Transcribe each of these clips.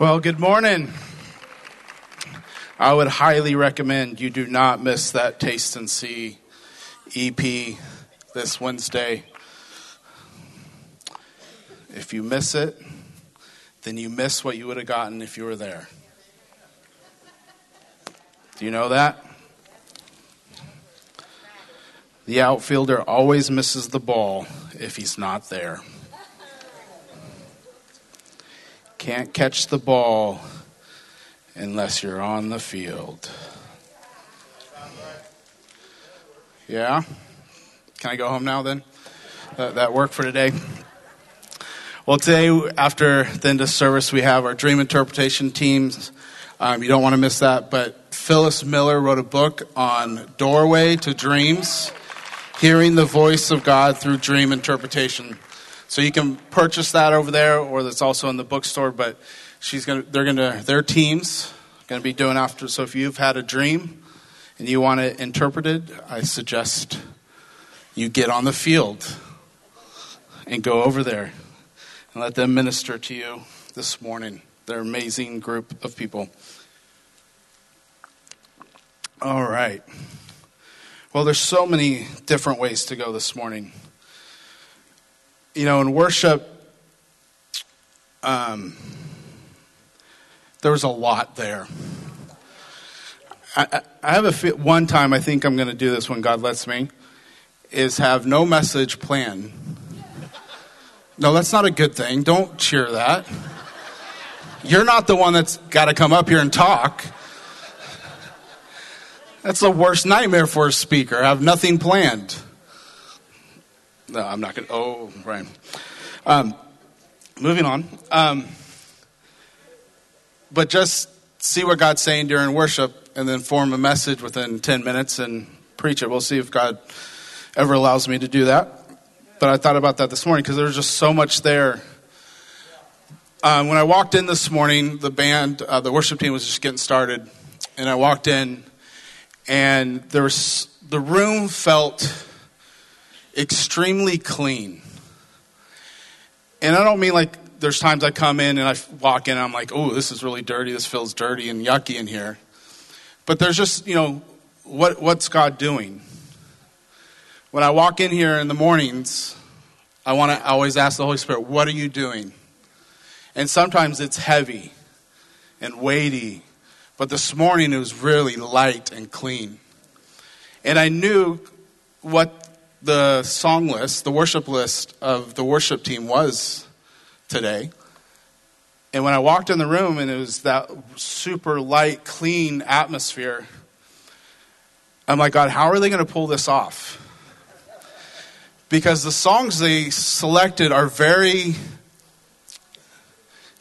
Well, good morning. I would highly recommend you do not miss that Taste and See EP this Wednesday. If you miss it, then you miss what you would have gotten if you were there. Do you know that? The outfielder always misses the ball if he's not there. Can't catch the ball unless you're on the field. Yeah? Can I go home now then? That, that work for today? Well, today, after the end of service, we have our dream interpretation teams. Um, you don't want to miss that. But Phyllis Miller wrote a book on Doorway to Dreams, hearing the voice of God through dream interpretation. So you can purchase that over there, or that's also in the bookstore. But she's gonna, they're gonna, their teams gonna be doing after. So if you've had a dream and you want it interpreted, I suggest you get on the field and go over there and let them minister to you this morning. They're an amazing group of people. All right. Well, there's so many different ways to go this morning you know, in worship, um, there was a lot there. I, I have a one time I think I'm going to do this when God lets me is have no message plan. No, that's not a good thing. Don't cheer that. You're not the one that's got to come up here and talk. That's the worst nightmare for a speaker. Have nothing planned. No, I'm not going to. Oh, right. Um, moving on. Um, but just see what God's saying during worship and then form a message within 10 minutes and preach it. We'll see if God ever allows me to do that. But I thought about that this morning because there was just so much there. Um, when I walked in this morning, the band, uh, the worship team was just getting started. And I walked in, and there was, the room felt extremely clean. And I don't mean like there's times I come in and I walk in and I'm like, oh, this is really dirty. This feels dirty and yucky in here. But there's just, you know, what, what's God doing? When I walk in here in the mornings, I want to always ask the Holy Spirit, what are you doing? And sometimes it's heavy and weighty. But this morning it was really light and clean. And I knew what the song list, the worship list of the worship team was today. And when I walked in the room and it was that super light, clean atmosphere, I'm like, God, how are they going to pull this off? Because the songs they selected are very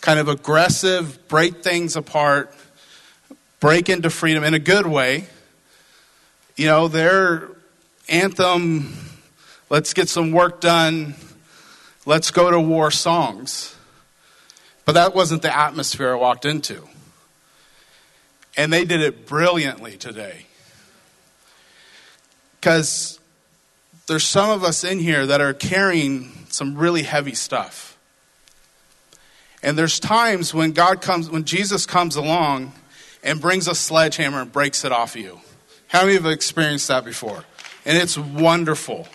kind of aggressive, break things apart, break into freedom in a good way. You know, their anthem let's get some work done, let's go to war songs. But that wasn't the atmosphere I walked into. And they did it brilliantly today. Because there's some of us in here that are carrying some really heavy stuff. And there's times when God comes, when Jesus comes along and brings a sledgehammer and breaks it off of you. How many of you have experienced that before? And it's wonderful.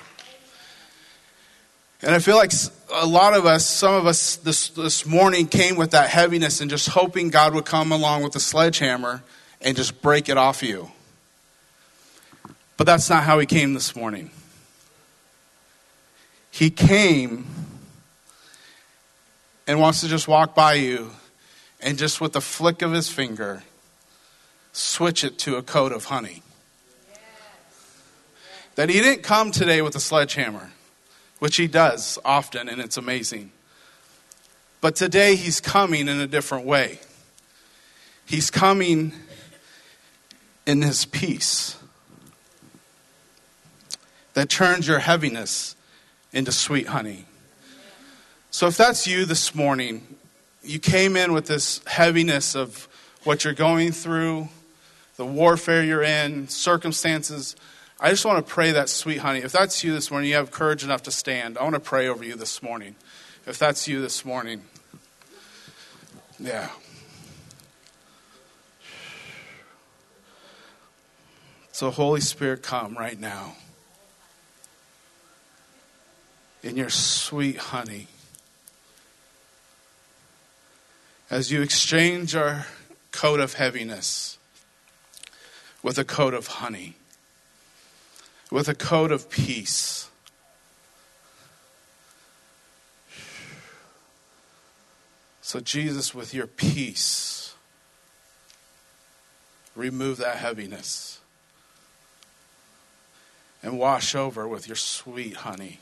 And I feel like a lot of us, some of us this, this morning came with that heaviness and just hoping God would come along with a sledgehammer and just break it off you. But that's not how he came this morning. He came and wants to just walk by you and just with the flick of his finger switch it to a coat of honey. That he didn't come today with a sledgehammer which he does often, and it's amazing. But today he's coming in a different way. He's coming in his peace that turns your heaviness into sweet honey. So if that's you this morning, you came in with this heaviness of what you're going through, the warfare you're in, circumstances I just want to pray that, sweet honey, if that's you this morning, you have courage enough to stand. I want to pray over you this morning. If that's you this morning, yeah. So, Holy Spirit, come right now. In your sweet honey. As you exchange our coat of heaviness with a coat of honey with a coat of peace. So, Jesus, with your peace, remove that heaviness and wash over with your sweet honey.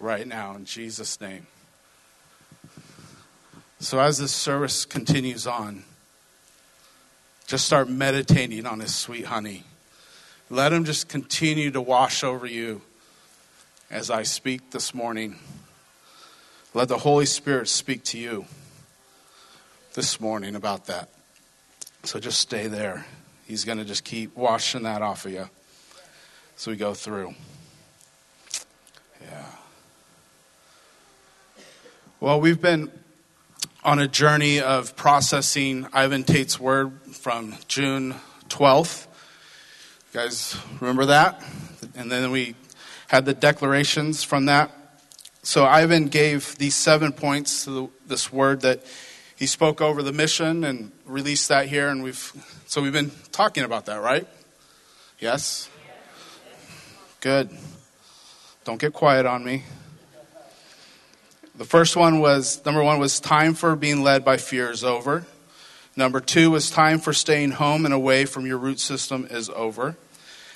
Right now, in Jesus' name. So, as this service continues on, just start meditating on his sweet honey. Let him just continue to wash over you as I speak this morning. Let the Holy Spirit speak to you this morning about that. So just stay there. He's going to just keep washing that off of you so we go through. Yeah. Well, we've been on a journey of processing Ivan Tait's word from June 12th. You guys remember that? And then we had the declarations from that. So Ivan gave these seven points to the, this word that he spoke over the mission and released that here. And we've so we've been talking about that, right? Yes. Good. Don't get quiet on me. The first one was number one was time for being led by fear is over. Number two was time for staying home and away from your root system is over.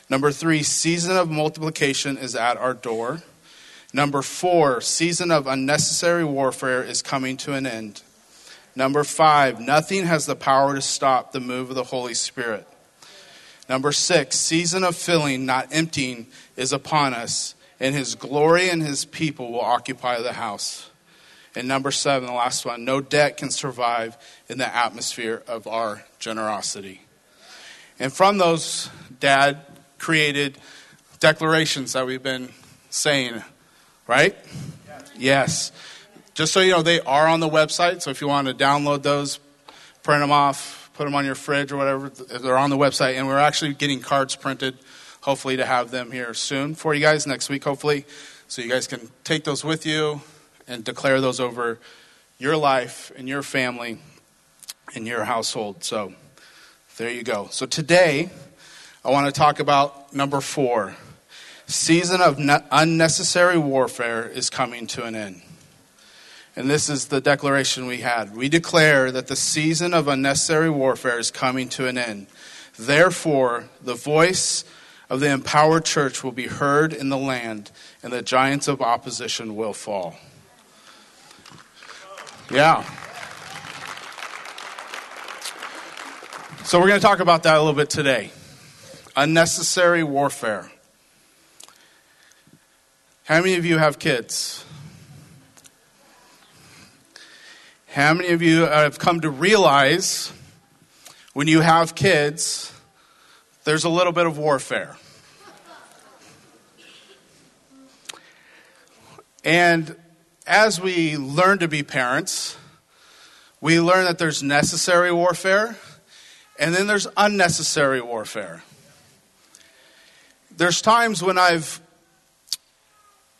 Number three, season of multiplication is at our door. Number four, season of unnecessary warfare is coming to an end. Number five, nothing has the power to stop the move of the Holy Spirit. Number six, season of filling, not emptying, is upon us, and his glory and his people will occupy the house. And number seven, the last one, no debt can survive in the atmosphere of our generosity. And from those, Dad created declarations that we've been saying, right? Yes. yes. Just so you know, they are on the website. So if you want to download those, print them off, put them on your fridge or whatever, they're on the website. And we're actually getting cards printed, hopefully, to have them here soon for you guys next week, hopefully. So you guys can take those with you and declare those over your life and your family and your household. So there you go. So today, I want to talk about number four. Season of unnecessary warfare is coming to an end. And this is the declaration we had. We declare that the season of unnecessary warfare is coming to an end. Therefore, the voice of the empowered church will be heard in the land, and the giants of opposition will fall. Yeah. So we're going to talk about that a little bit today. Unnecessary warfare. How many of you have kids? How many of you have come to realize when you have kids, there's a little bit of warfare? And as we learn to be parents, we learn that there's necessary warfare and then there's unnecessary warfare. There's times when I've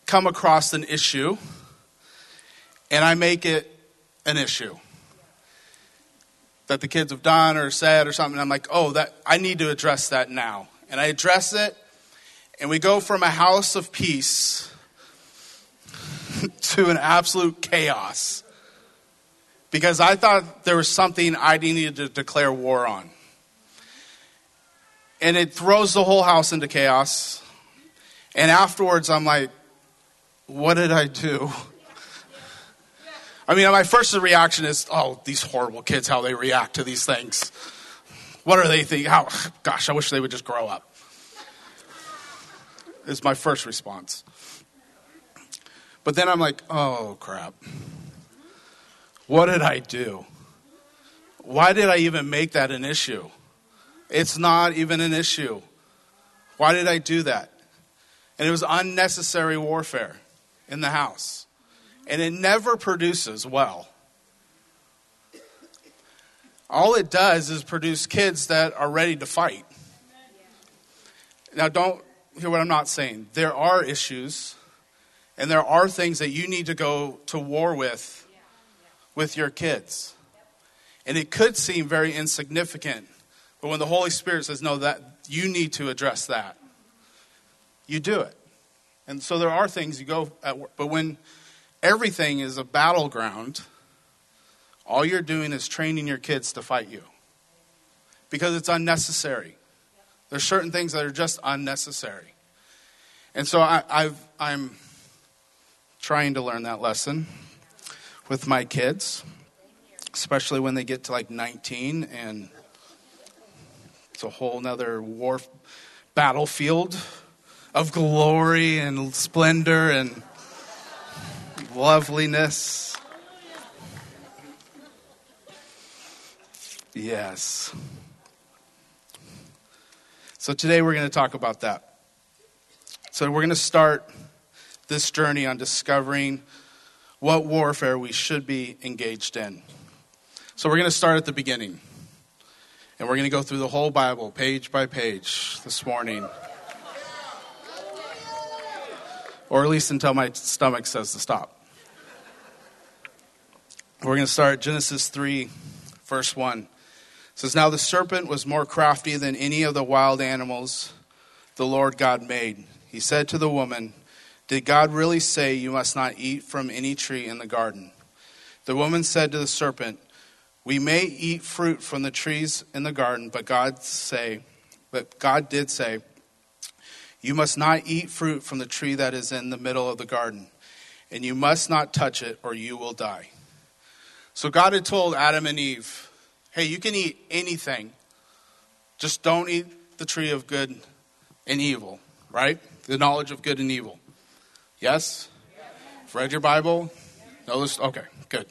come across an issue and I make it an issue that the kids have done or said or something. I'm like, oh, that I need to address that now. And I address it, and we go from a house of peace to an absolute chaos because I thought there was something I needed to declare war on. And it throws the whole house into chaos. And afterwards, I'm like, what did I do? I mean, my first reaction is, oh, these horrible kids, how they react to these things. What are they thinking? How, gosh, I wish they would just grow up. Is my first response. But then I'm like, oh, crap. What did I do? Why did I even make that an issue? It's not even an issue. Why did I do that? And it was unnecessary warfare in the house. And it never produces well. all it does is produce kids that are ready to fight. Now, don't hear what I'm not saying. There are issues, and there are things that you need to go to war with with your kids. And it could seem very insignificant, but when the Holy Spirit says, no, that you need to address that, you do it. And so there are things you go at work, but when everything is a battleground, all you're doing is training your kids to fight you because it's unnecessary. There's certain things that are just unnecessary. And so I, I've, I'm trying to learn that lesson with my kids, especially when they get to like 19 and it's a whole nother war battlefield of glory and splendor and loveliness. Yes. So today we're going to talk about that. So we're going to start this journey on discovering what warfare we should be engaged in. So we're going to start at the beginning. And we're going to go through the whole Bible, page by page, this morning. Or at least until my stomach says to stop. We're going to start Genesis 3, verse 1. It says, Now the serpent was more crafty than any of the wild animals the Lord God made. He said to the woman, Did God really say you must not eat from any tree in the garden? The woman said to the serpent, We may eat fruit from the trees in the garden, but God say, but God did say, You must not eat fruit from the tree that is in the middle of the garden, and you must not touch it, or you will die. So God had told Adam and Eve, hey, you can eat anything, just don't eat the tree of good and evil, right? The knowledge of good and evil. Yes? Yes. Read your Bible? No, this, okay, good.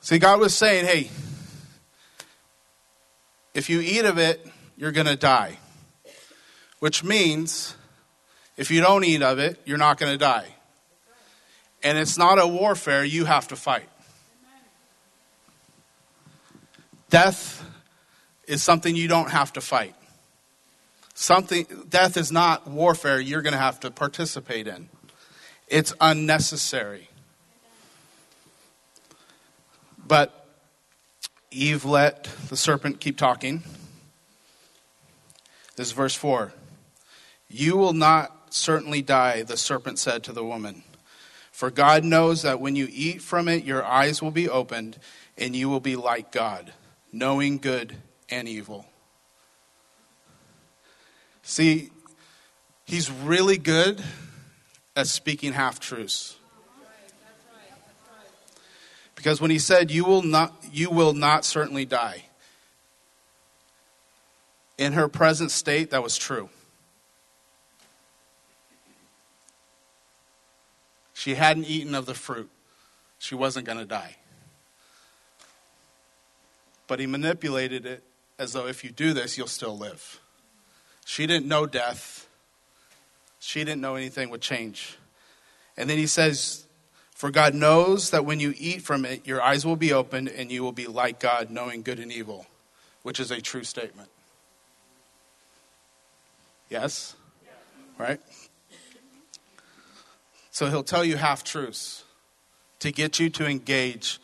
See, God was saying, hey, if you eat of it, you're going to die. Which means, if you don't eat of it, you're not going to die. And it's not a warfare you have to fight. Death is something you don't have to fight. Something death is not warfare you're going to have to participate in. It's unnecessary. But Eve let the serpent keep talking. This is verse 4. You will not certainly die, the serpent said to the woman. For God knows that when you eat from it, your eyes will be opened, and you will be like God, knowing good and evil. See, he's really good at speaking half truths. Because when he said, you will, not, you will not certainly die, in her present state, that was true. she hadn't eaten of the fruit, she wasn't going to die. But he manipulated it as though if you do this, you'll still live. She didn't know death, she didn't know anything would change. And then he says, For God knows that when you eat from it, your eyes will be opened and you will be like God, knowing good and evil, which is a true statement. Yes? Right? So he'll tell you half truths to get you to engage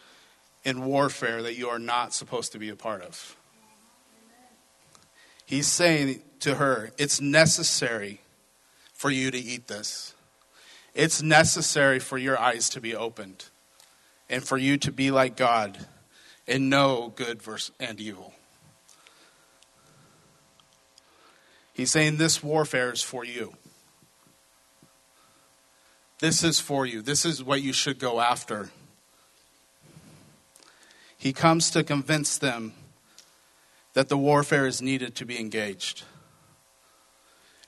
in warfare that you are not supposed to be a part of. He's saying to her, It's necessary for you to eat this. It's necessary for your eyes to be opened and for you to be like God and know good and evil. He's saying this warfare is for you. This is for you. This is what you should go after. He comes to convince them that the warfare is needed to be engaged.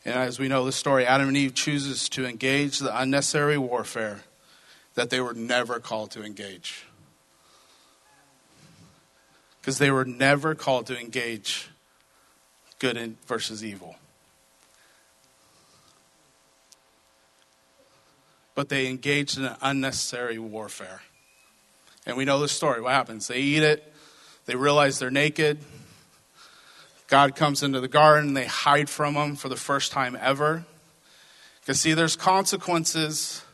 And as we know the story, Adam and Eve chooses to engage the unnecessary warfare that they were never called to engage. Because they were never called to engage good versus evil. but they engaged in an unnecessary warfare. And we know the story. What happens? They eat it, they realize they're naked. God comes into the garden, they hide from him for the first time ever. Because, see, there's consequences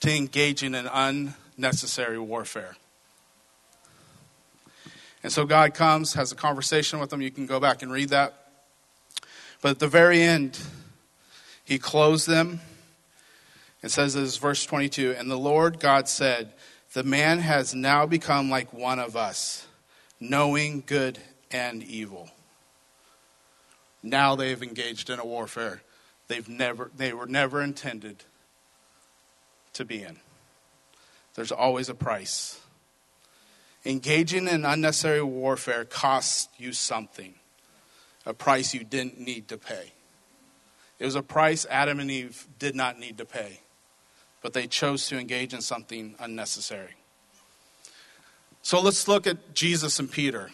to engaging in unnecessary warfare. And so God comes, has a conversation with them. You can go back and read that. But at the very end, he clothes them. It says this verse 22 And the Lord God said, The man has now become like one of us, knowing good and evil. Now they've engaged in a warfare they've never, they were never intended to be in. There's always a price. Engaging in unnecessary warfare costs you something, a price you didn't need to pay. It was a price Adam and Eve did not need to pay, but they chose to engage in something unnecessary. So let's look at Jesus and Peter.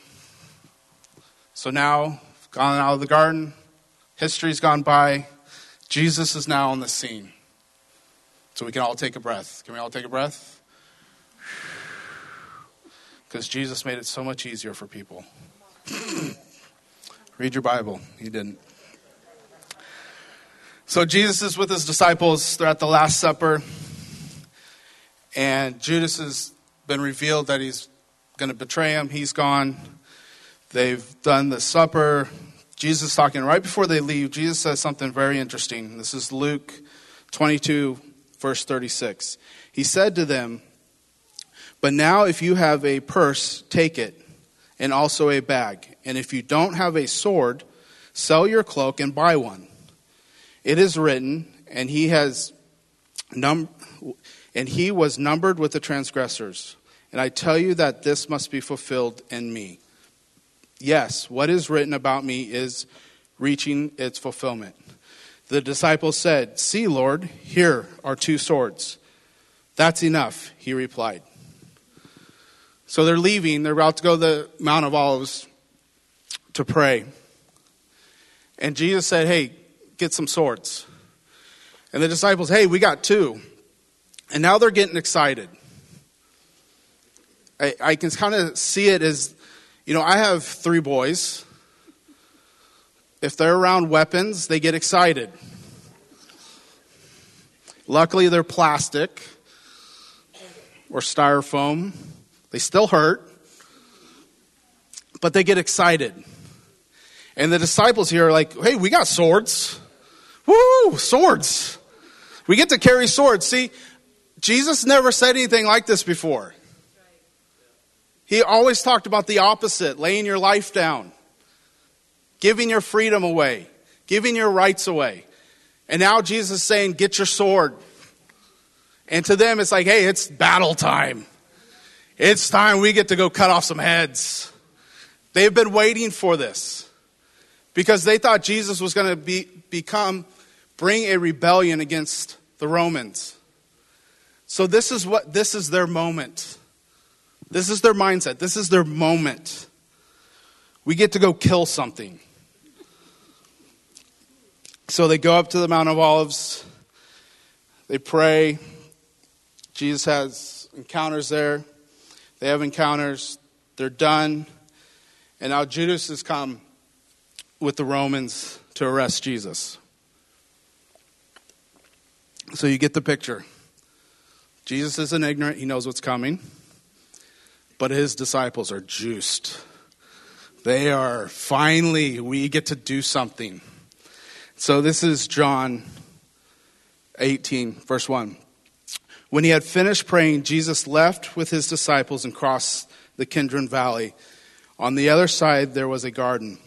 So now, gone out of the garden, history's gone by, Jesus is now on the scene. So we can all take a breath. Can we all take a breath? Because Jesus made it so much easier for people. Read your Bible. He didn't. So Jesus is with his disciples. They're at the Last Supper. And Judas has been revealed that he's going to betray him. He's gone. They've done the supper. Jesus talking right before they leave, Jesus says something very interesting. This is Luke 22, verse 36. He said to them, But now if you have a purse, take it, and also a bag. And if you don't have a sword, sell your cloak and buy one. It is written, and he has num- and he was numbered with the transgressors. And I tell you that this must be fulfilled in me. Yes, what is written about me is reaching its fulfillment. The disciples said, See, Lord, here are two swords. That's enough, he replied. So they're leaving. They're about to go to the Mount of Olives to pray. And Jesus said, Hey, get some swords. And the disciples, Hey, we got two. And now they're getting excited. I, I can kind of see it as you know, I have three boys. If they're around weapons, they get excited. Luckily, they're plastic or styrofoam. They still hurt, but they get excited. And the disciples here are like, hey, we got swords. Woo, swords. We get to carry swords. See, Jesus never said anything like this before. He always talked about the opposite laying your life down, giving your freedom away, giving your rights away. And now Jesus is saying, Get your sword. And to them, it's like, Hey, it's battle time. It's time we get to go cut off some heads. They've been waiting for this because they thought Jesus was going to be, become, bring a rebellion against the Romans. So this is what, this is their moment. This is their mindset. This is their moment. We get to go kill something. So they go up to the Mount of Olives. They pray. Jesus has encounters there. They have encounters. They're done. And now Judas has come with the Romans to arrest Jesus. So you get the picture. Jesus isn't ignorant, he knows what's coming. But his disciples are juiced. They are finally, we get to do something. So this is John 18, verse 1. When he had finished praying, Jesus left with his disciples and crossed the Kidron Valley. On the other side, there was a garden,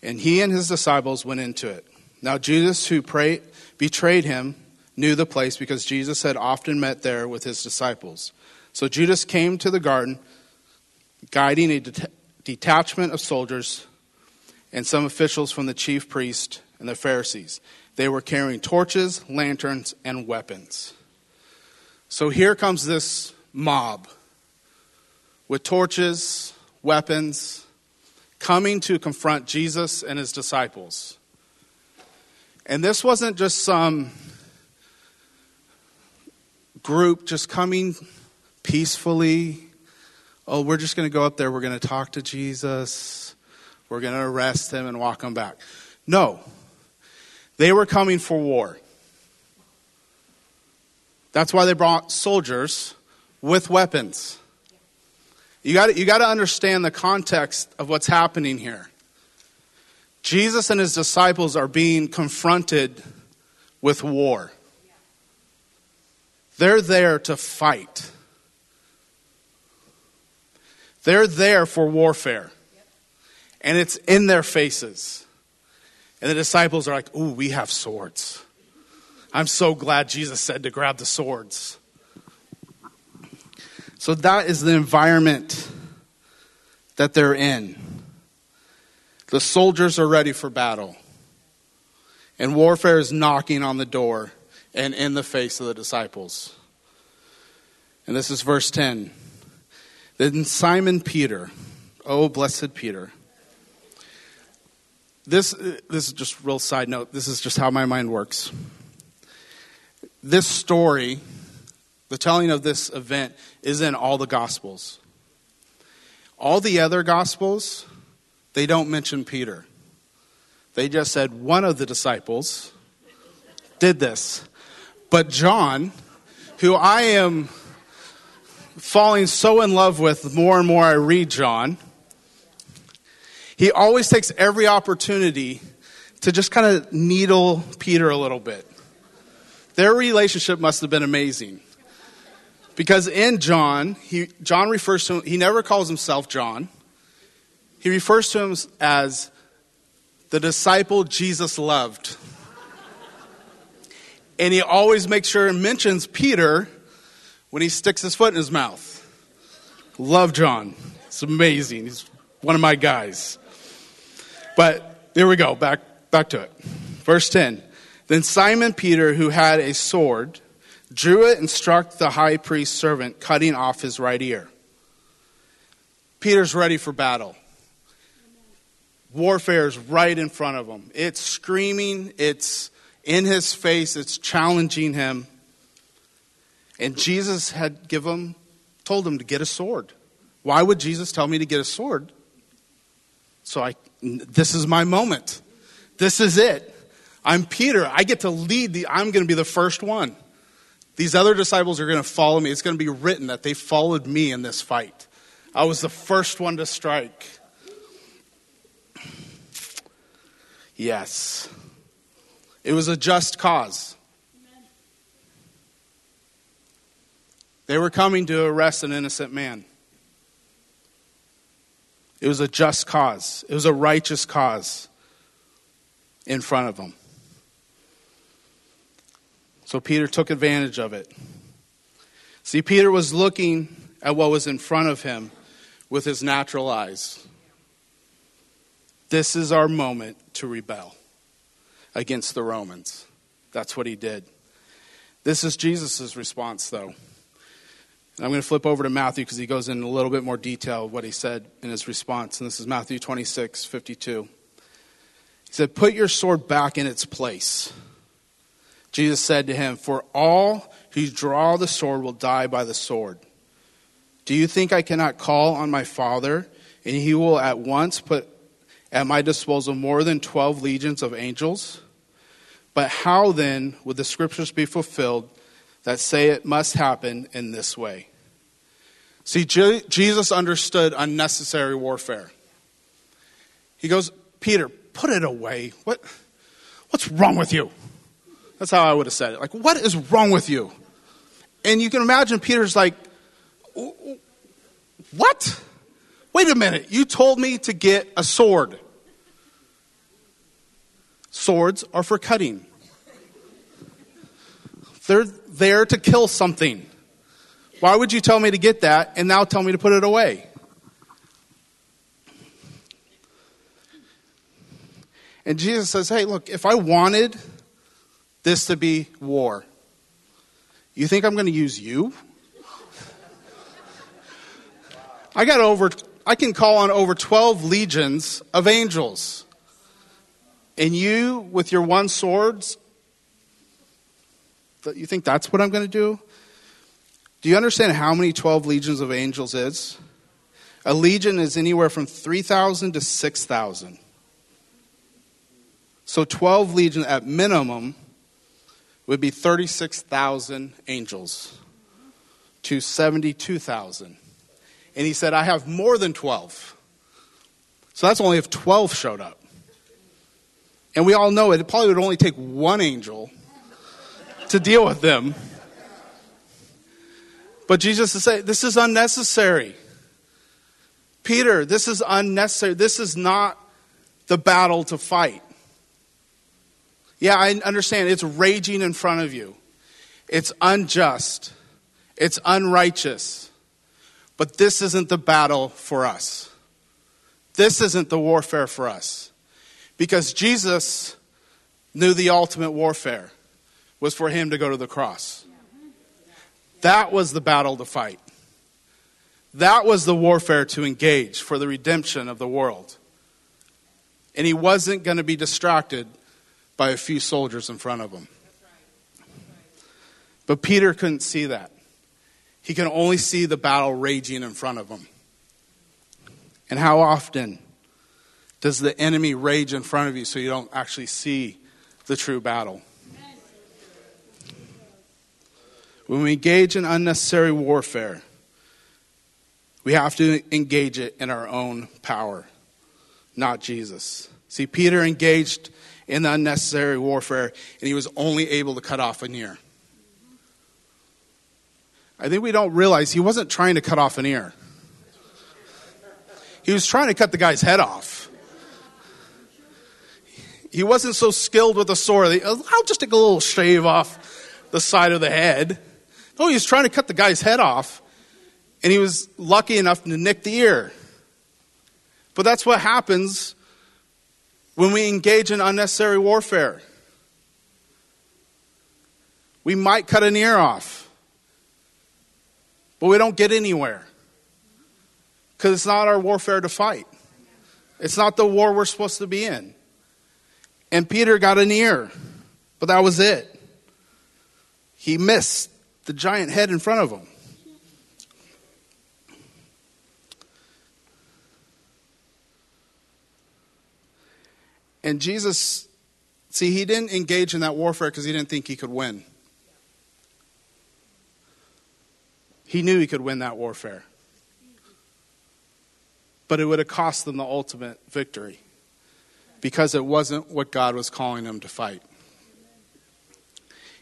and he and his disciples went into it. Now, Judas, who betrayed him, knew the place because Jesus had often met there with his disciples. So Judas came to the garden guiding a det- detachment of soldiers and some officials from the chief priest and the Pharisees. They were carrying torches, lanterns, and weapons. So here comes this mob with torches, weapons, coming to confront Jesus and his disciples. And this wasn't just some group just coming peacefully, oh, we're just going to go up there, we're going to talk to Jesus, we're going to arrest him and walk him back. No. They were coming for war. That's why they brought soldiers with weapons. You got you got to understand the context of what's happening here. Jesus and his disciples are being confronted with war. They're there to fight. They're there for warfare. And it's in their faces. And the disciples are like, Ooh, we have swords. I'm so glad Jesus said to grab the swords. So that is the environment that they're in. The soldiers are ready for battle. And warfare is knocking on the door and in the face of the disciples. And this is verse 10. Then Simon Peter, oh, blessed Peter. This, uh, this is just real side note. This is just how my mind works. This story, the telling of this event, is in all the Gospels. All the other Gospels, they don't mention Peter. They just said one of the disciples did this. But John, who I am falling so in love with more and more I read John, he always takes every opportunity to just kind of needle Peter a little bit. Their relationship must have been amazing. Because in John, he, John refers to he never calls himself John. He refers to him as the disciple Jesus loved. And he always makes sure and mentions Peter when he sticks his foot in his mouth. Love John. It's amazing. He's one of my guys. But there we go. Back, back to it. Verse 10. Then Simon Peter, who had a sword, drew it and struck the high priest's servant, cutting off his right ear. Peter's ready for battle. Warfare is right in front of him. It's screaming, it's in his face, it's challenging him. And Jesus had given him, told him to get a sword. Why would Jesus tell me to get a sword? So I this is my moment. This is it. I'm Peter. I get to lead the I'm going to be the first one. These other disciples are going to follow me. It's going to be written that they followed me in this fight. I was the first one to strike. Yes. It was a just cause. They were coming to arrest an innocent man. It was a just cause, it was a righteous cause in front of them. So Peter took advantage of it. See, Peter was looking at what was in front of him with his natural eyes. This is our moment to rebel against the Romans. That's what he did. This is Jesus' response, though. And I'm going to flip over to Matthew because he goes in a little bit more detail of what he said in his response. And this is Matthew 26, 52. He said, Put your sword back in its place. Jesus said to him, For all who draw the sword will die by the sword. Do you think I cannot call on my Father, and he will at once put at my disposal more than 12 legions of angels? But how then would the scriptures be fulfilled that say it must happen in this way? See, Jesus understood unnecessary warfare. He goes, Peter, put it away. What, what's wrong with you? That's how I would have said it. Like, what is wrong with you? And you can imagine Peter's like, what? Wait a minute. You told me to get a sword. Swords are for cutting, they're there to kill something. Why would you tell me to get that and now tell me to put it away? And Jesus says, Hey, look, if I wanted this to be war. You think I'm going to use you? I got over I can call on over 12 legions of angels. And you with your one swords you think that's what I'm going to do? Do you understand how many 12 legions of angels is? A legion is anywhere from 3,000 to 6,000. So 12 legions at minimum would be 36,000 angels to 72,000. And he said, I have more than 12. So that's only if 12 showed up. And we all know it, it probably would only take one angel to deal with them. But Jesus is saying, this is unnecessary. Peter, this is unnecessary. This is not the battle to fight. Yeah, I understand it's raging in front of you. It's unjust. It's unrighteous. But this isn't the battle for us. This isn't the warfare for us. Because Jesus knew the ultimate warfare was for him to go to the cross. That was the battle to fight. That was the warfare to engage for the redemption of the world. And he wasn't going to be distracted by a few soldiers in front of him. But Peter couldn't see that. He can only see the battle raging in front of him. And how often does the enemy rage in front of you so you don't actually see the true battle? When we engage in unnecessary warfare, we have to engage it in our own power, not Jesus. See, Peter engaged in the unnecessary warfare, and he was only able to cut off an ear. I think we don't realize he wasn't trying to cut off an ear. He was trying to cut the guy's head off. He wasn't so skilled with a sword. Oh, I'll just take a little shave off the side of the head. No, he was trying to cut the guy's head off and he was lucky enough to nick the ear. But that's what happens when we engage in unnecessary warfare. We might cut an ear off, but we don't get anywhere because it's not our warfare to fight. It's not the war we're supposed to be in. And Peter got an ear, but that was it. He missed the giant head in front of him. And Jesus, see, he didn't engage in that warfare because he didn't think he could win. He knew he could win that warfare. But it would have cost them the ultimate victory because it wasn't what God was calling them to fight.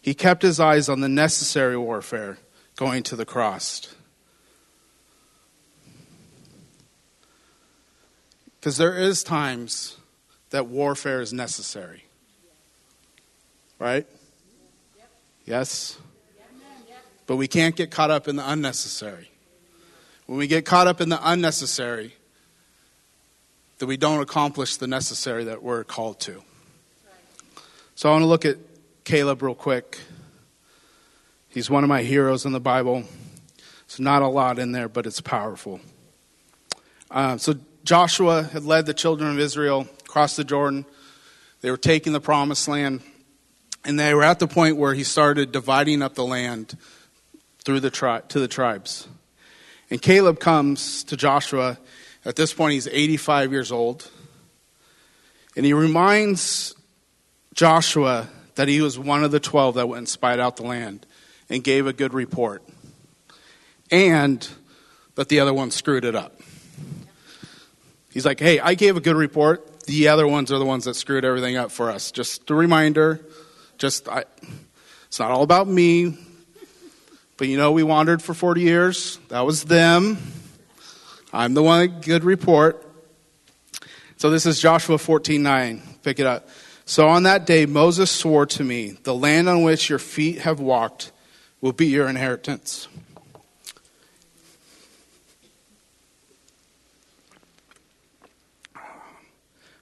He kept his eyes on the necessary warfare going to the cross. Because there is times that warfare is necessary. Right? Yes? But we can't get caught up in the unnecessary. When we get caught up in the unnecessary, that we don't accomplish the necessary that we're called to. So I want to look at Caleb real quick. He's one of my heroes in the Bible. It's not a lot in there, but it's powerful. Uh, so Joshua had led the children of Israel across the Jordan. They were taking the promised land. And they were at the point where he started dividing up the land through the tri- to the tribes. And Caleb comes to Joshua. At this point, he's 85 years old. And he reminds Joshua that he was one of the 12 that went and spied out the land and gave a good report. And that the other one screwed it up. He's like, hey, I gave a good report the other ones are the ones that screwed everything up for us. Just a reminder. Just I, it's not all about me. But you know, we wandered for 40 years. That was them. I'm the one good report. So this is Joshua 14:9. Pick it up. So on that day Moses swore to me, the land on which your feet have walked will be your inheritance.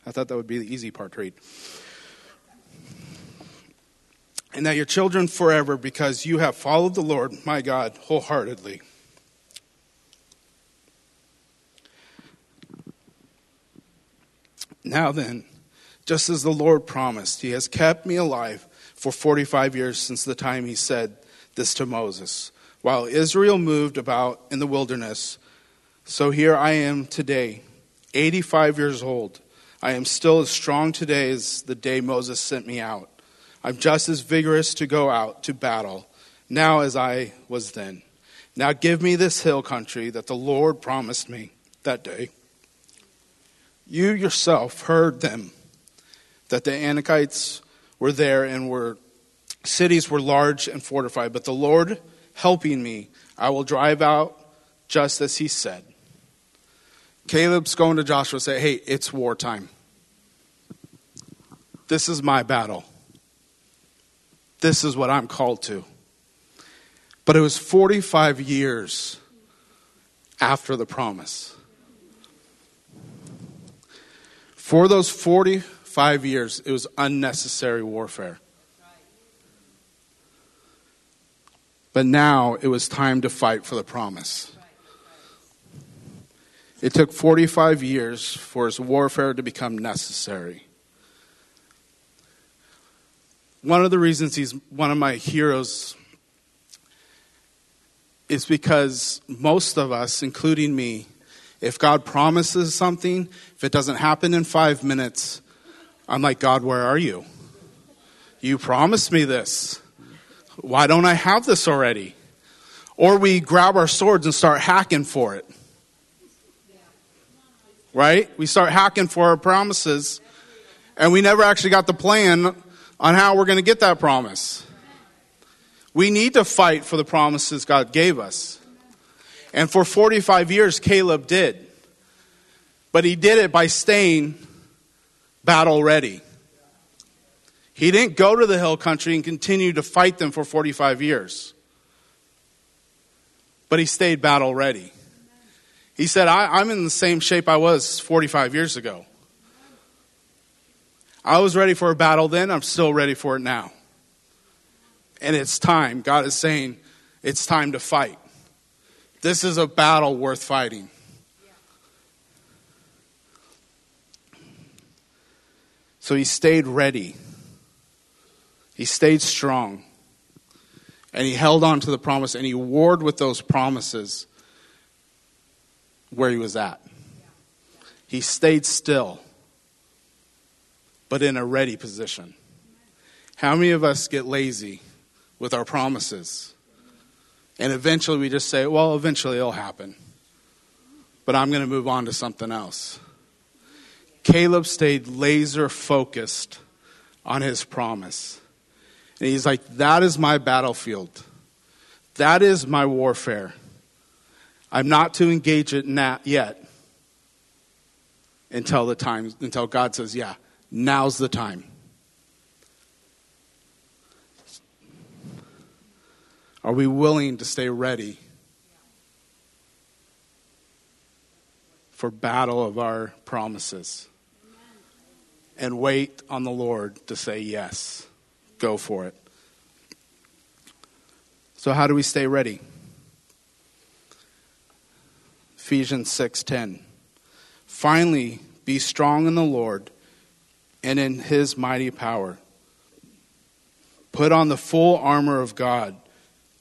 I thought that would be the easy part to read. And that your children forever, because you have followed the Lord, my God, wholeheartedly. Now then, just as the Lord promised, He has kept me alive for 45 years since the time He said this to Moses. While Israel moved about in the wilderness, So here I am today, 85 years old. I am still as strong today as the day Moses sent me out. I'm just as vigorous to go out to battle now as I was then. Now give me this hill country that the Lord promised me that day. You yourself heard them that the Anakites were there and were cities were large and fortified, but the Lord helping me, I will drive out just as he said. Caleb's going to Joshua say, Hey, it's wartime. This is my battle. This is what I'm called to. But it was 45 years after the promise. For those 45 years, it was unnecessary warfare. But now it was time to fight for the promise. It took 45 years for his warfare to become necessary. One of the reasons he's one of my heroes is because most of us, including me, if God promises something, if it doesn't happen in five minutes, I'm like, God, where are you? You promised me this. Why don't I have this already? Or we grab our swords and start hacking for it. Right? We start hacking for our promises, and we never actually got the plan on how we're going to get that promise. We need to fight for the promises God gave us. And for 45 years, Caleb did. But he did it by staying battle ready. He didn't go to the hill country and continue to fight them for 45 years. But he stayed battle ready. He said, I, am in the same shape I was 45 years ago. I was ready for a battle then, I'm still ready for it now. And it's time. God is saying, it's time to fight. This is a battle worth fighting. So he stayed ready. He stayed strong. And he held on to the promise and he warred with those promises where he was at. He stayed still, but in a ready position. How many of us get lazy with our promises? And eventually we just say, well, eventually it'll happen. But I'm going to move on to something else. Caleb stayed laser focused on his promise. And he's like, That is my battlefield. That is my warfare. I'm not to engage it yet until the time until God says, Yeah, now's the time. Are we willing to stay ready for battle of our promises? And wait on the Lord to say yes go for it. So how do we stay ready? Ephesians 6:10. Finally, be strong in the Lord and in his mighty power. Put on the full armor of God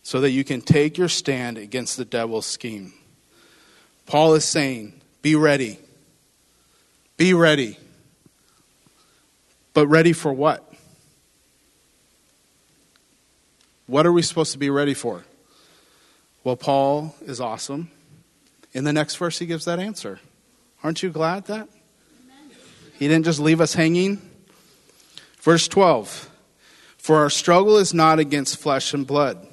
so that you can take your stand against the devil's scheme. Paul is saying, be ready. Be ready. But ready for what? What are we supposed to be ready for? Well, Paul is awesome. In the next verse, he gives that answer. Aren't you glad that? He didn't just leave us hanging. Verse 12 For our struggle is not against flesh and blood,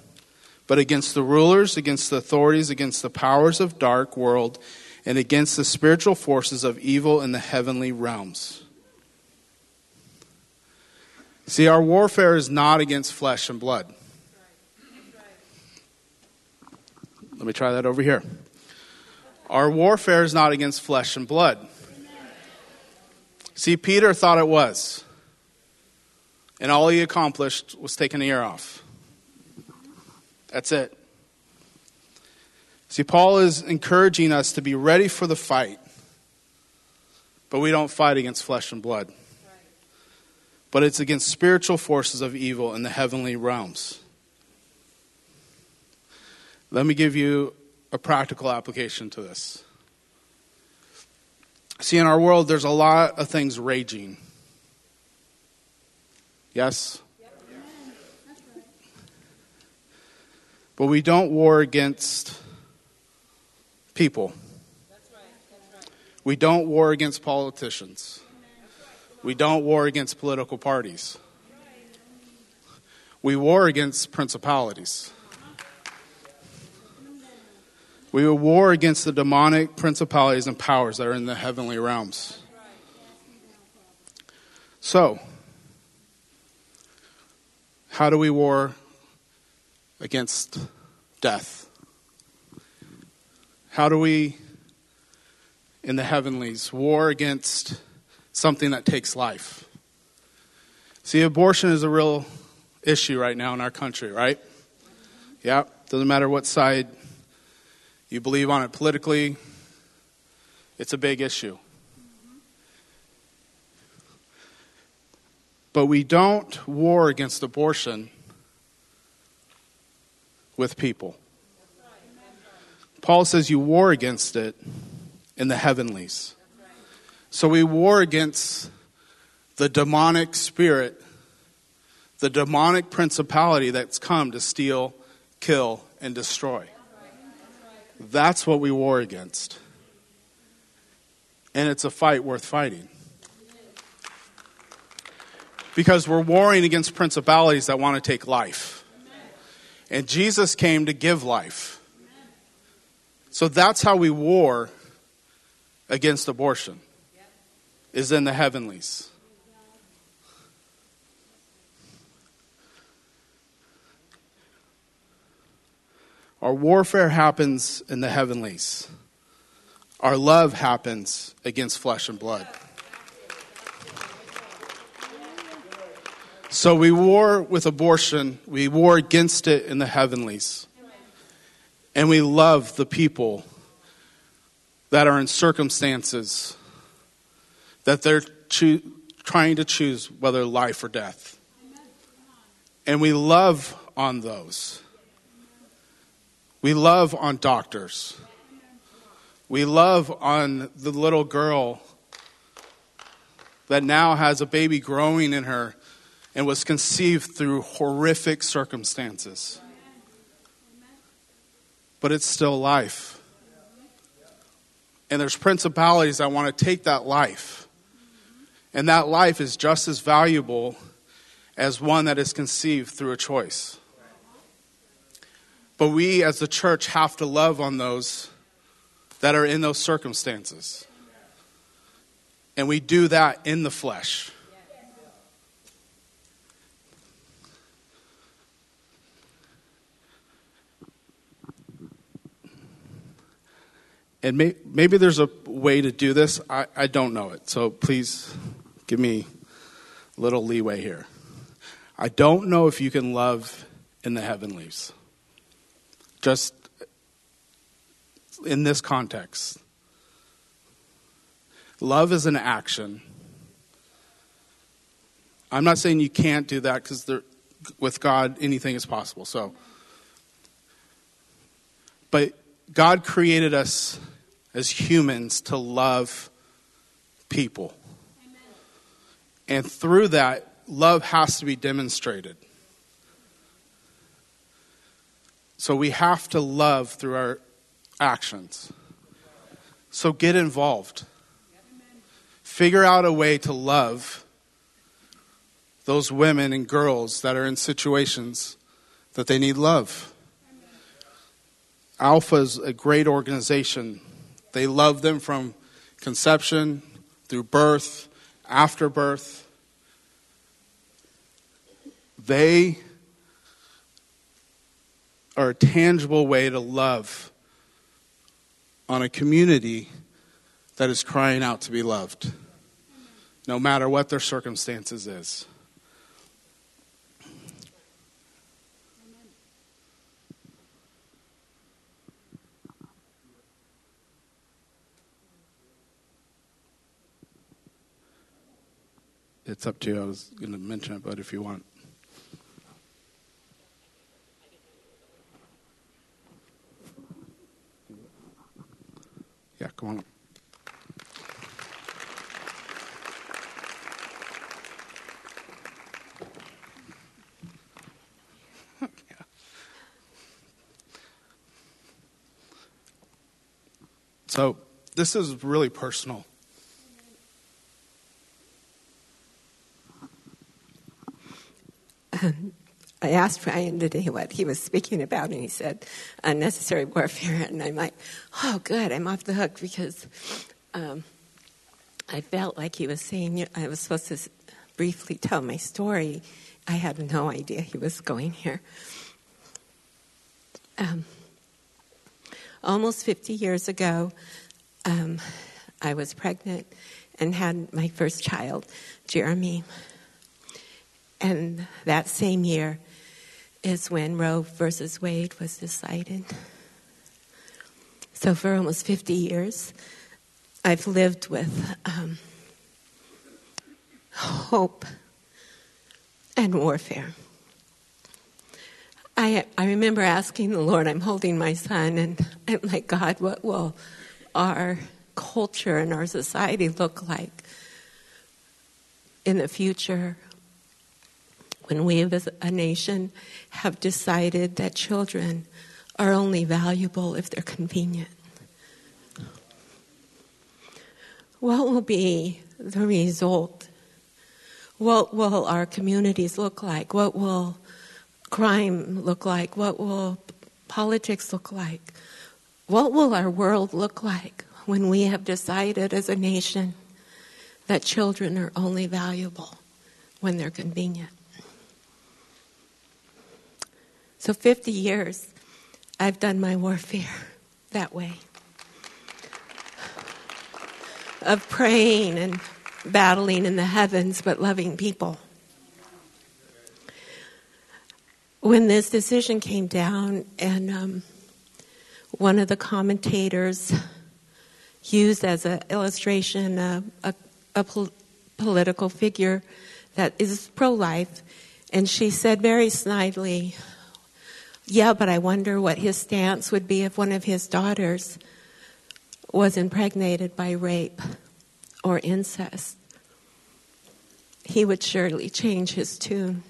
but against the rulers, against the authorities, against the powers of dark world, and against the spiritual forces of evil in the heavenly realms. See, our warfare is not against flesh and blood. Let me try that over here. Our warfare is not against flesh and blood. See, Peter thought it was. And all he accomplished was taking the ear off. That's it. See, Paul is encouraging us to be ready for the fight, but we don't fight against flesh and blood. But it's against spiritual forces of evil in the heavenly realms. Let me give you a practical application to this. See, in our world, there's a lot of things raging. Yes? But we don't war against people. We don't war against politicians. We don't war against political parties. We war against principalities. We war against the demonic principalities and powers that are in the heavenly realms. So, how do we war against death? How do we, in the heavenlies, war against something that takes life? See, abortion is a real issue right now in our country, right? Yeah, doesn't matter what side you believe on it politically, it's a big issue. But we don't war against abortion with people. Paul says you war against it in the heavenlies. So we war against the demonic spirit, the demonic principality that's come to steal, kill, and destroy. That's what we war against. And it's a fight worth fighting. Because we're warring against principalities that want to take life. And Jesus came to give life. So that's how we war against abortion, is in the heavenlies. Our warfare happens in the heavenlies. Our love happens against flesh and blood. So we war with abortion, we war against it in the heavenlies. And we love the people that are in circumstances that they're choo- trying to choose whether life or death. And we love on those. We love on doctors. We love on the little girl that now has a baby growing in her and was conceived through horrific circumstances. But it's still life. And there's principalities that want to take that life. And that life is just as valuable as one that is conceived through a choice. But we as the church have to love on those that are in those circumstances. And we do that in the flesh. And may, maybe there's a way to do this. I, I don't know it. So please give me a little leeway here. I don't know if you can love in the heavenlies just in this context. Love is an action. I'm not saying you can't do that because with God, anything is possible. So, but God created us as humans to love people. And through that, love has to be demonstrated. So we have to love through our actions. So get involved. Figure out a way to love those women and girls that are in situations that they need love. Alpha is a great organization. They love them from conception through birth, after birth. They are a tangible way to love on a community that is crying out to be loved, no matter what their circumstances is. it's up to you. I was going to mention it, but if you want. Yeah, come on up. So, this is really personal. Um, I asked Ryan today what he was speaking about, and he said unnecessary warfare. And I'm like, oh, good, I'm off the hook because um, I felt like he was saying I was supposed to briefly tell my story. I had no idea he was going here. Um, almost 50 years ago, um, I was pregnant and had my first child, Jeremy. And that same year is when Roe versus Wade was decided. So for almost 50 years, I've lived with um, hope and warfare. I, I remember asking the Lord, I'm holding my son, and I'm like, God, what will our culture and our society look like in the future when we as a nation have decided that children are only valuable if they're convenient? What will be the result? What will our communities look like? What will crime look like? What will politics look like? What will our world look like when we have decided as a nation that children are only valuable when they're convenient? So, 50 years, I've done my warfare that way of praying and battling in the heavens, but loving people. When this decision came down, and um, one of the commentators used as an illustration uh, a, a pol- political figure that is pro life, and she said very snidely, yeah, but I wonder what his stance would be if one of his daughters was impregnated by rape or incest. He would surely change his tune.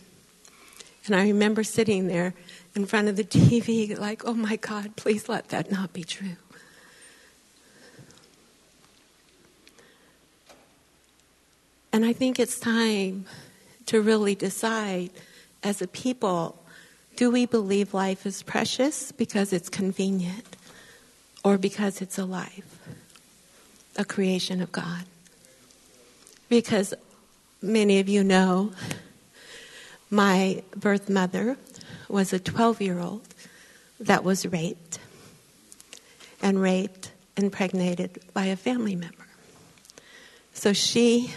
And I remember sitting there in front of the TV, like, oh my God, please let that not be true. And I think it's time to really decide as a people do we believe life is precious because it's convenient or because it's alive? A creation of God. Because many of you know, my birth mother was a 12 year old that was raped and raped, impregnated by a family member. So she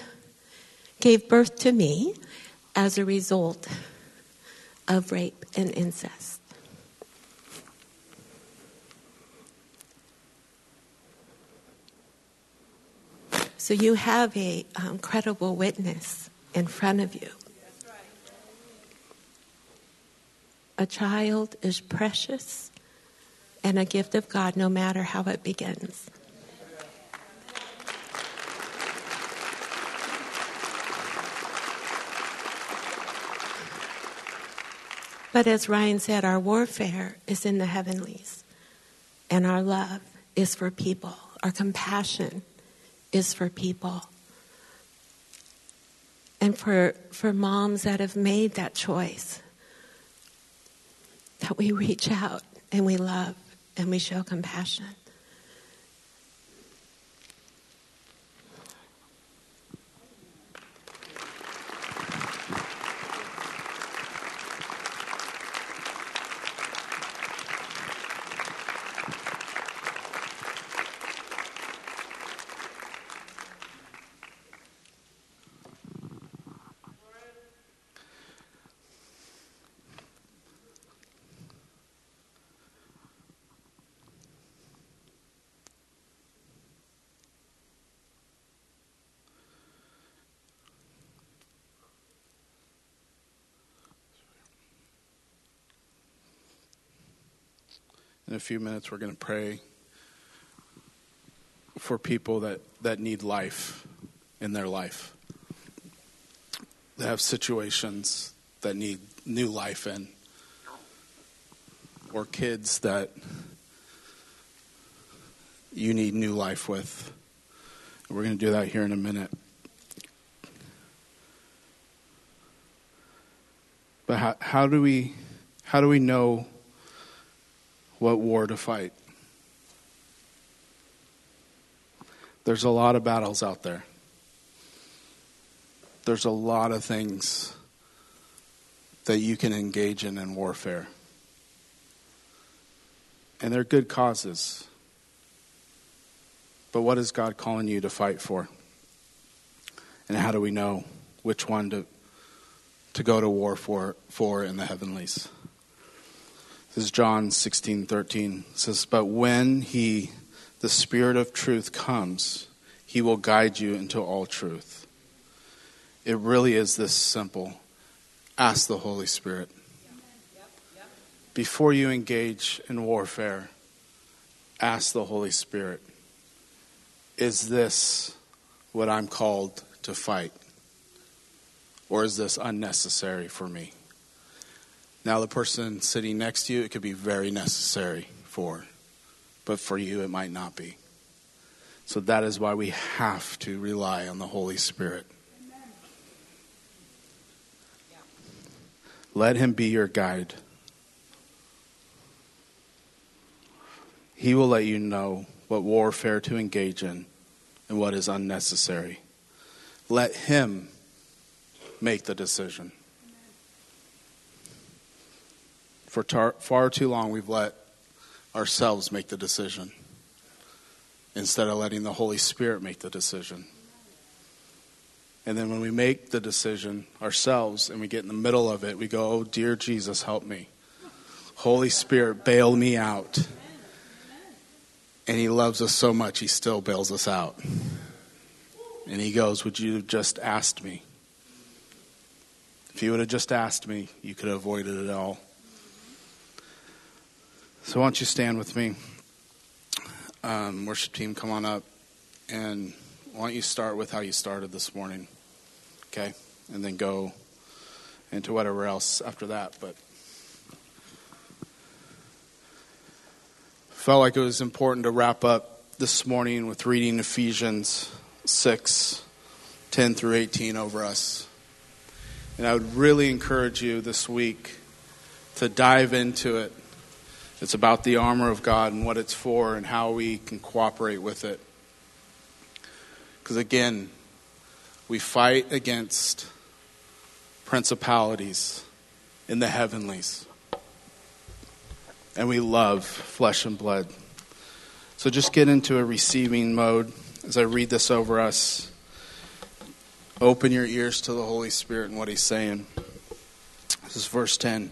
gave birth to me as a result of rape and incest. So you have a um, credible witness in front of you. A child is precious and a gift of God no matter how it begins. But as Ryan said, our warfare is in the heavenlies, and our love is for people, our compassion is for people. And for, for moms that have made that choice, that we reach out and we love and we show compassion. In a few minutes, we're going to pray for people that, that need life in their life, that have situations that need new life in, or kids that you need new life with. We're going to do that here in a minute. But how, how do we how do we know what war to fight? There's a lot of battles out there. There's a lot of things that you can engage in in warfare. And they're good causes. But what is God calling you to fight for? And how do we know which one to, to go to war for, for in the heavenlies? This is John 16 13. It says, But when he, the Spirit of truth, comes, he will guide you into all truth. It really is this simple. Ask the Holy Spirit. Before you engage in warfare, ask the Holy Spirit is this what I'm called to fight? Or is this unnecessary for me? Now, the person sitting next to you, it could be very necessary for, but for you, it might not be. So that is why we have to rely on the Holy Spirit. Let Him be your guide. He will let you know what warfare to engage in and what is unnecessary. Let Him make the decision. For tar- far too long, we've let ourselves make the decision instead of letting the Holy Spirit make the decision. And then when we make the decision ourselves and we get in the middle of it, we go, Oh, dear Jesus, help me. Holy Spirit, bail me out. And he loves us so much, he still bails us out. And he goes, Would you have just asked me? If you would have just asked me, you could have avoided it all. So, why don't you stand with me? Um, worship team, come on up. And why don't you start with how you started this morning? Okay? And then go into whatever else after that. But. felt like it was important to wrap up this morning with reading Ephesians 6 10 through 18 over us. And I would really encourage you this week to dive into it. It's about the armor of God and what it's for and how we can cooperate with it. Because again, we fight against principalities in the heavenlies and we love flesh and blood. So just get into a receiving mode as I read this over us. Open your ears to the Holy Spirit and what He's saying. This is verse 10.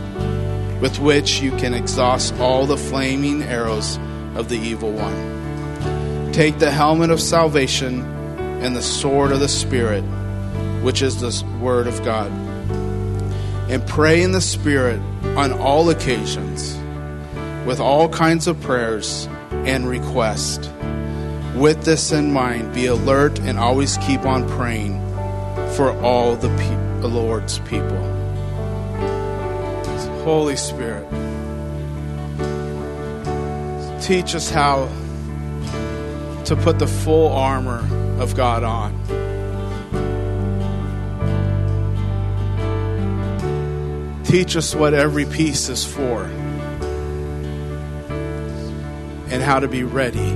with which you can exhaust all the flaming arrows of the evil one. Take the helmet of salvation and the sword of the Spirit, which is the Word of God. And pray in the Spirit on all occasions with all kinds of prayers and requests. With this in mind, be alert and always keep on praying for all the, pe- Lord's people. Holy Spirit, teach us how to put the full armor of God on. Teach us what every piece is for. and how to be ready.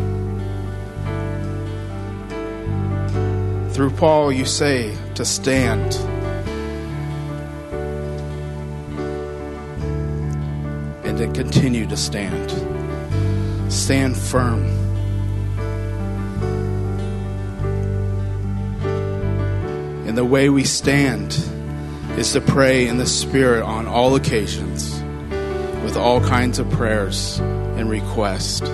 Through Paul, you say to stand. Continue to stand. Stand firm. And the way we stand is to pray in the Spirit on all occasions with all kinds of prayers and requests.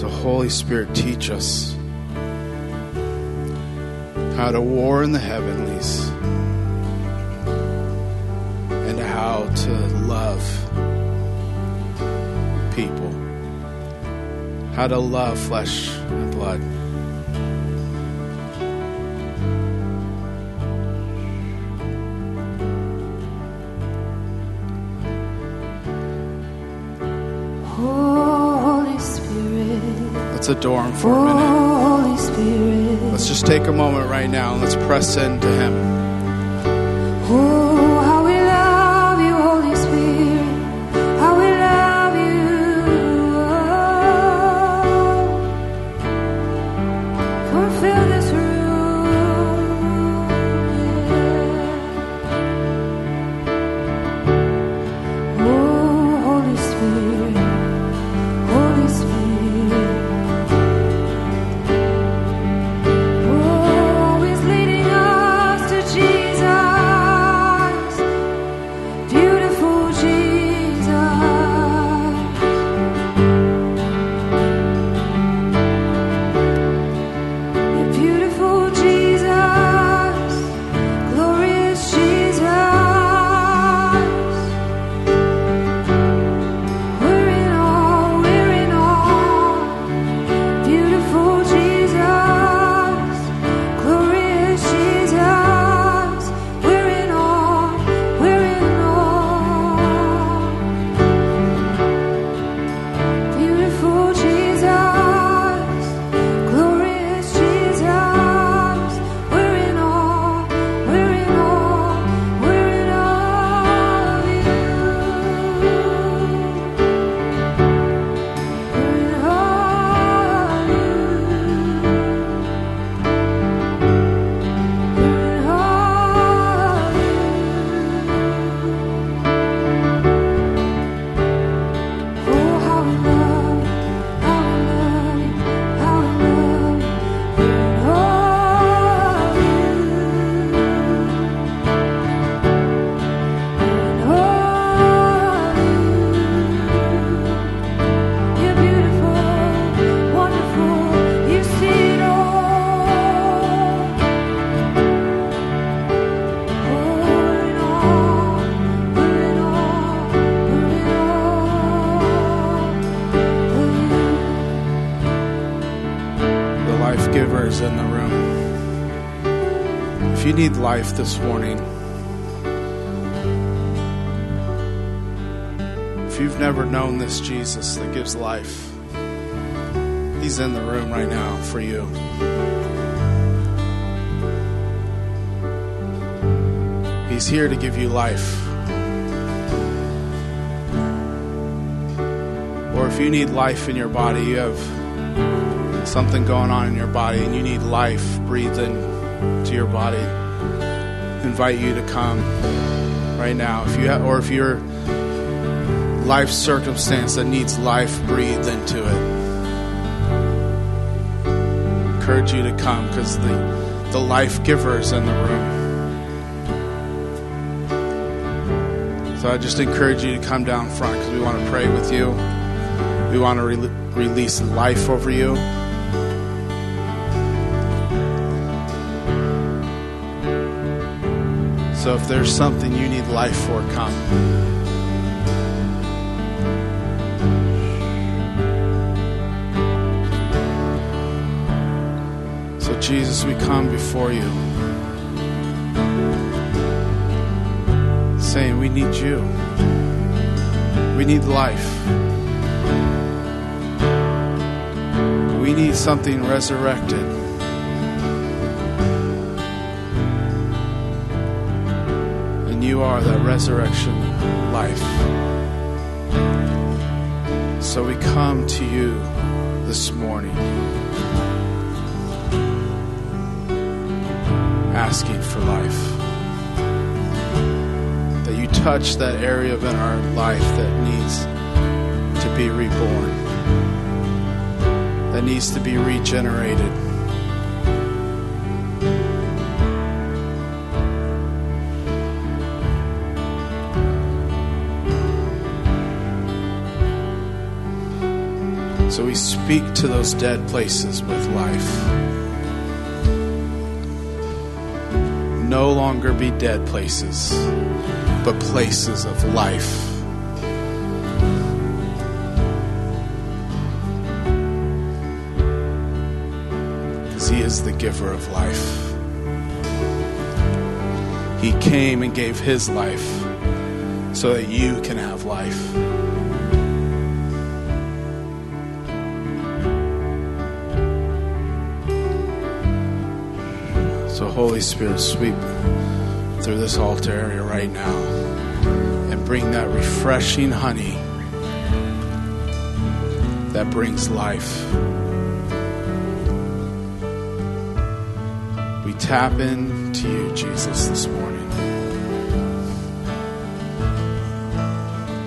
So, Holy Spirit, teach us how to war in the heavenlies how to love people, how to love flesh and blood. Holy Spirit, Let's adore Him for a minute. Holy Spirit, Let's just take a moment right now and let's press into Him. Life this morning, if you've never known this Jesus that gives life, He's in the room right now for you. He's here to give you life. Or if you need life in your body, you have something going on in your body and you need life breathed into your body, invite you to come right now. If you ha- or if your life circumstance that needs life breathed into it, I encourage you to come because the the life giver is in the room. So I just encourage you to come down front because we want to pray with you. We want to re- release life over you. So if there's something you need life for, come. So, Jesus, we come before you saying, We need you. We need life. We need something resurrected. You are that resurrection life. So we come to you this morning, asking for life. That you touch that area in our life that needs to be reborn, that needs to be regenerated. Speak to those dead places with life. No longer be dead places, but places of life. He is the giver of life. He came and gave His life so that you can have life. So, Holy Spirit, sweep through this altar area right now and bring that refreshing honey that brings life. We tap into you, Jesus, this morning.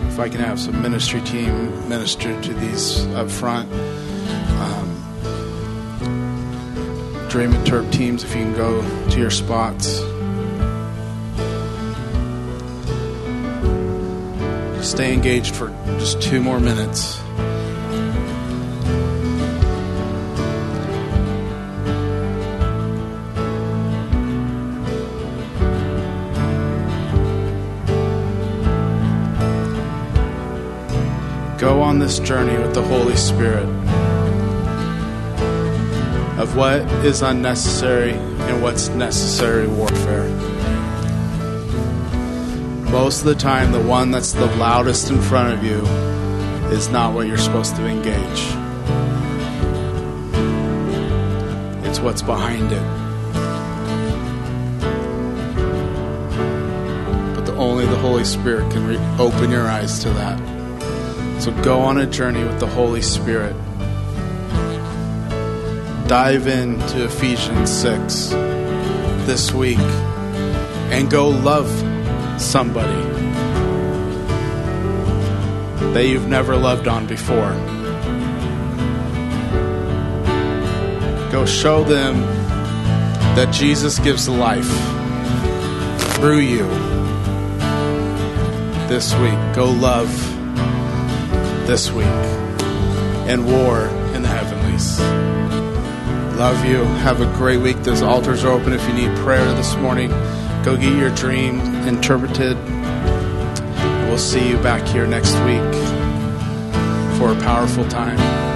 If I can have some ministry team minister to these up front. Dream interp teams, if you can go to your spots. Stay engaged for just two more minutes. Go on this journey with the Holy Spirit of what is unnecessary and what's necessary warfare. Most of the time, the one that's the loudest in front of you is not what you're supposed to engage, it's what's behind it. But the, only the Holy Spirit can re- open your eyes to that. So go on a journey with the Holy Spirit dive into Ephesians 6 this week and go love somebody that you've never loved on before. Go show them that Jesus gives life through you this week. Go love this week and war in the heavenlies. Love you. Have a great week. Those altars are open if you need prayer this morning. Go get your dream interpreted. We'll see you back here next week for a powerful time.